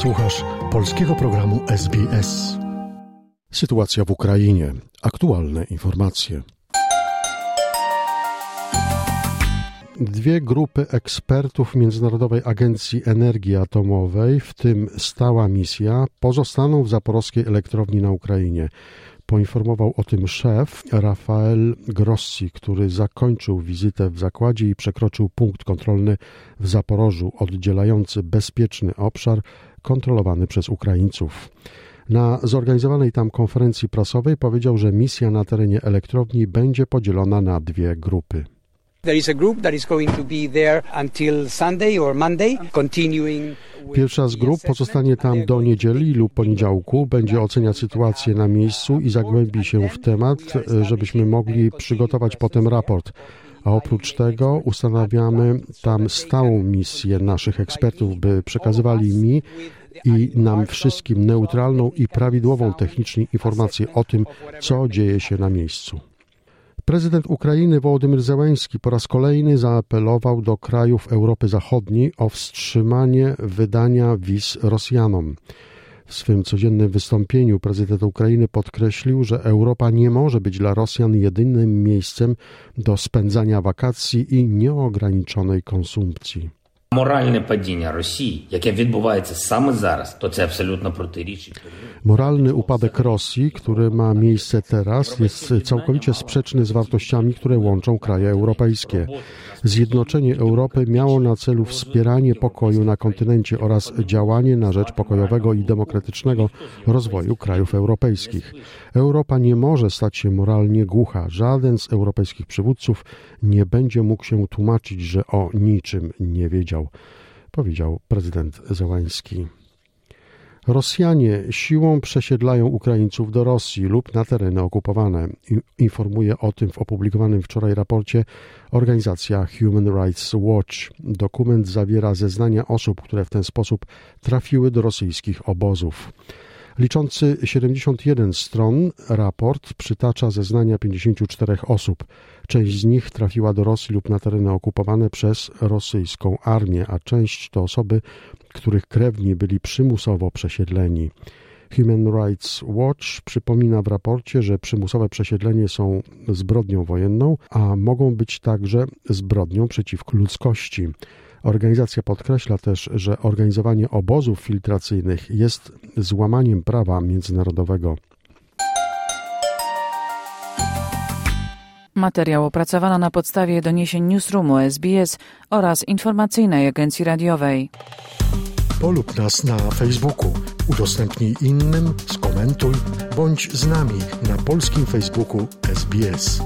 Słuchasz polskiego programu SBS. Sytuacja w Ukrainie. Aktualne informacje. Dwie grupy ekspertów Międzynarodowej Agencji Energii Atomowej, w tym stała misja, pozostaną w zaporowskiej elektrowni na Ukrainie. Poinformował o tym szef Rafael Grossi, który zakończył wizytę w zakładzie i przekroczył punkt kontrolny w Zaporożu, oddzielający bezpieczny obszar kontrolowany przez Ukraińców. Na zorganizowanej tam konferencji prasowej powiedział, że misja na terenie elektrowni będzie podzielona na dwie grupy. Pierwsza z grup pozostanie tam do niedzieli lub poniedziałku, będzie oceniać sytuację na miejscu i zagłębi się w temat, żebyśmy mogli przygotować potem raport. A oprócz tego ustanawiamy tam stałą misję naszych ekspertów, by przekazywali mi i nam wszystkim neutralną i prawidłową technicznie informację o tym, co dzieje się na miejscu. Prezydent Ukrainy Wołodymyr Zełenski po raz kolejny zaapelował do krajów Europy Zachodniej o wstrzymanie wydania wiz Rosjanom. W swym codziennym wystąpieniu prezydent Ukrainy podkreślił, że Europa nie może być dla Rosjan jedynym miejscem do spędzania wakacji i nieograniczonej konsumpcji. Моральне падіння Росії, яке відбувається саме зараз, то це абсолютно протирічить. Moralny upadek Rosji, który ma miejsce teraz, jest całkowicie sprzeczny z wartościami, które łączą kraje europejskie. Zjednoczenie Europy miało na celu wspieranie pokoju na kontynencie oraz działanie na rzecz pokojowego i demokratycznego rozwoju krajów europejskich. Europa nie może stać się moralnie głucha. Żaden z europejskich przywódców nie będzie mógł się tłumaczyć, że o niczym nie wiedział, powiedział prezydent Zełański. Rosjanie siłą przesiedlają Ukraińców do Rosji lub na tereny okupowane. Informuje o tym w opublikowanym wczoraj raporcie organizacja Human Rights Watch. Dokument zawiera zeznania osób, które w ten sposób trafiły do rosyjskich obozów. Liczący 71 stron, raport przytacza zeznania 54 osób. Część z nich trafiła do Rosji lub na tereny okupowane przez rosyjską armię, a część to osoby, których krewni byli przymusowo przesiedleni. Human Rights Watch przypomina w raporcie, że przymusowe przesiedlenie są zbrodnią wojenną, a mogą być także zbrodnią przeciwko ludzkości. Organizacja podkreśla też, że organizowanie obozów filtracyjnych jest złamaniem prawa międzynarodowego. Materiał opracowano na podstawie doniesień Newsroomu SBS oraz informacyjnej agencji radiowej. Polub nas na Facebooku, udostępnij innym, skomentuj, bądź z nami na polskim Facebooku SBS.